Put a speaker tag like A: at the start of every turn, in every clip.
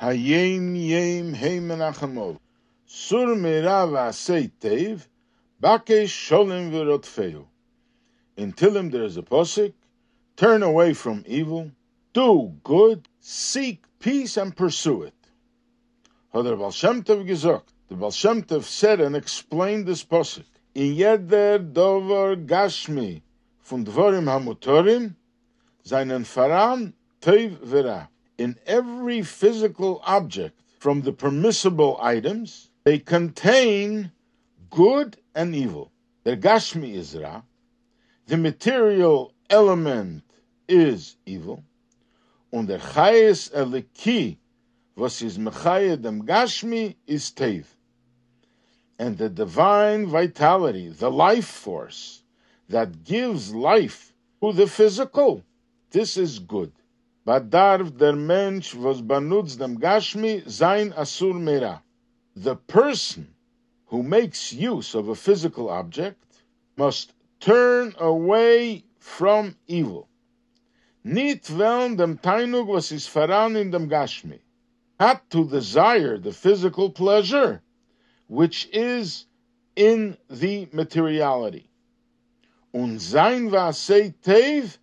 A: Hayem yem hey menachamol. Sur merav asay tev, bake sholem verotfeu. In Tilim there is a posik, turn away from evil, do good, seek peace and pursue it. Hat der Baal Shem Tov gesagt, the Baal Shem Tov said and explained this posik. In jeder dover gashmi von dvorim hamutorim, seinen faran tev vera. In every physical object, from the permissible items, they contain good and evil. The gashmi is ra, the material element is evil, und the chayes eliki, was is dem gashmi, is tev. And the divine vitality, the life force that gives life to the physical, this is good. Badarv der Mensch was benutzt dem Gashmi sein asur mera. The person who makes use of a physical object must turn away from evil. Nit veln dem Tainug was is faran in dem Gashmi. Not to desire the physical pleasure, which is in the materiality. Und sein was sei tev,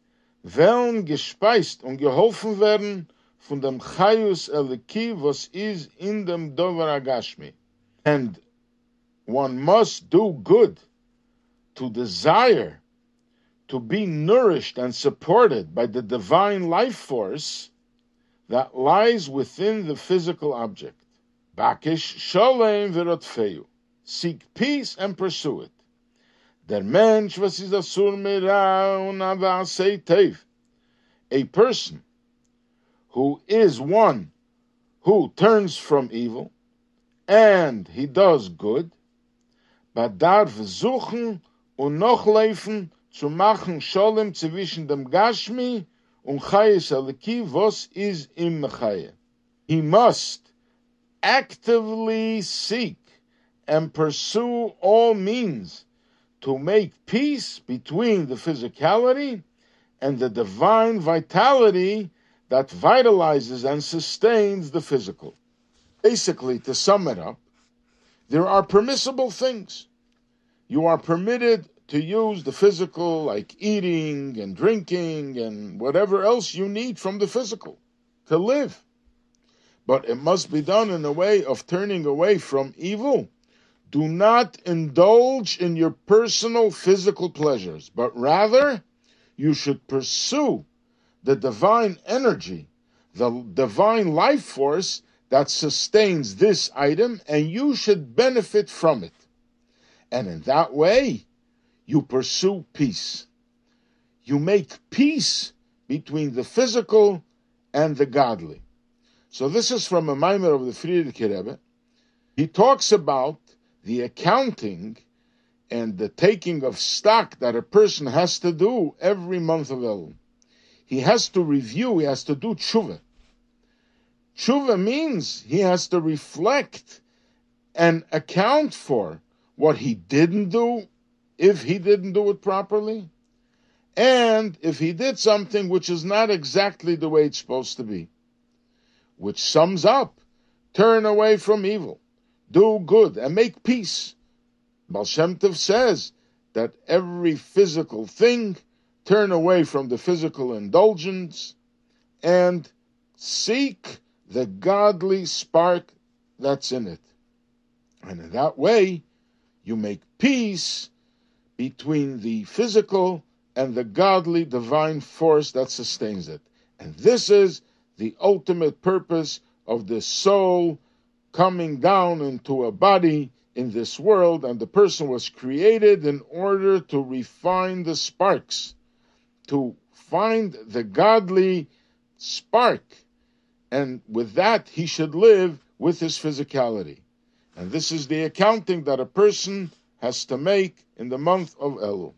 A: veln gespeist und geholfen werden von dem Chayus Eliki, was is in dem Dover Agashmi. And one must do good to desire to be nourished and supported by the divine life force that lies within the physical object. Bakish sholem virotfeu. Seek peace and pursue it. Der Mensch, was is asur mera und avasei tev. A person who is one who turns from evil and he does good, but darf suchen und noch laufen zu machen Sholem zwischen dem Gashmi und Chayes Aleki, was is im Mechaye. He must actively seek and pursue all means to make peace between the physicality and the divine vitality that vitalizes and sustains the physical. Basically, to sum it up, there are permissible things. You are permitted to use the physical, like eating and drinking and whatever else you need from the physical to live. But it must be done in a way of turning away from evil. Do not indulge in your personal physical pleasures, but rather you should pursue the divine energy, the divine life force that sustains this item, and you should benefit from it. And in that way, you pursue peace. You make peace between the physical and the godly. So this is from a mimer of the Frierdiker Rebbe. He talks about the accounting and the taking of stock that a person has to do every month of Elul. He has to review, he has to do tshuva. Tshuva means he has to reflect and account for what he didn't do, if he didn't do it properly, and if he did something which is not exactly the way it's supposed to be. Which sums up turn away from evil, do good, and make peace. Baal Shem Tov says that every physical thing, turn away from the physical indulgence and seek the godly spark that's in it. And in that way, you make peace between the physical and the godly divine force that sustains it. And this is the ultimate purpose of the soul coming down into a body in this world, and the person was created in order to refine the sparks, to find the godly spark, and with that he should live with his physicality. And this is the accounting that a person has to make in the month of Elul.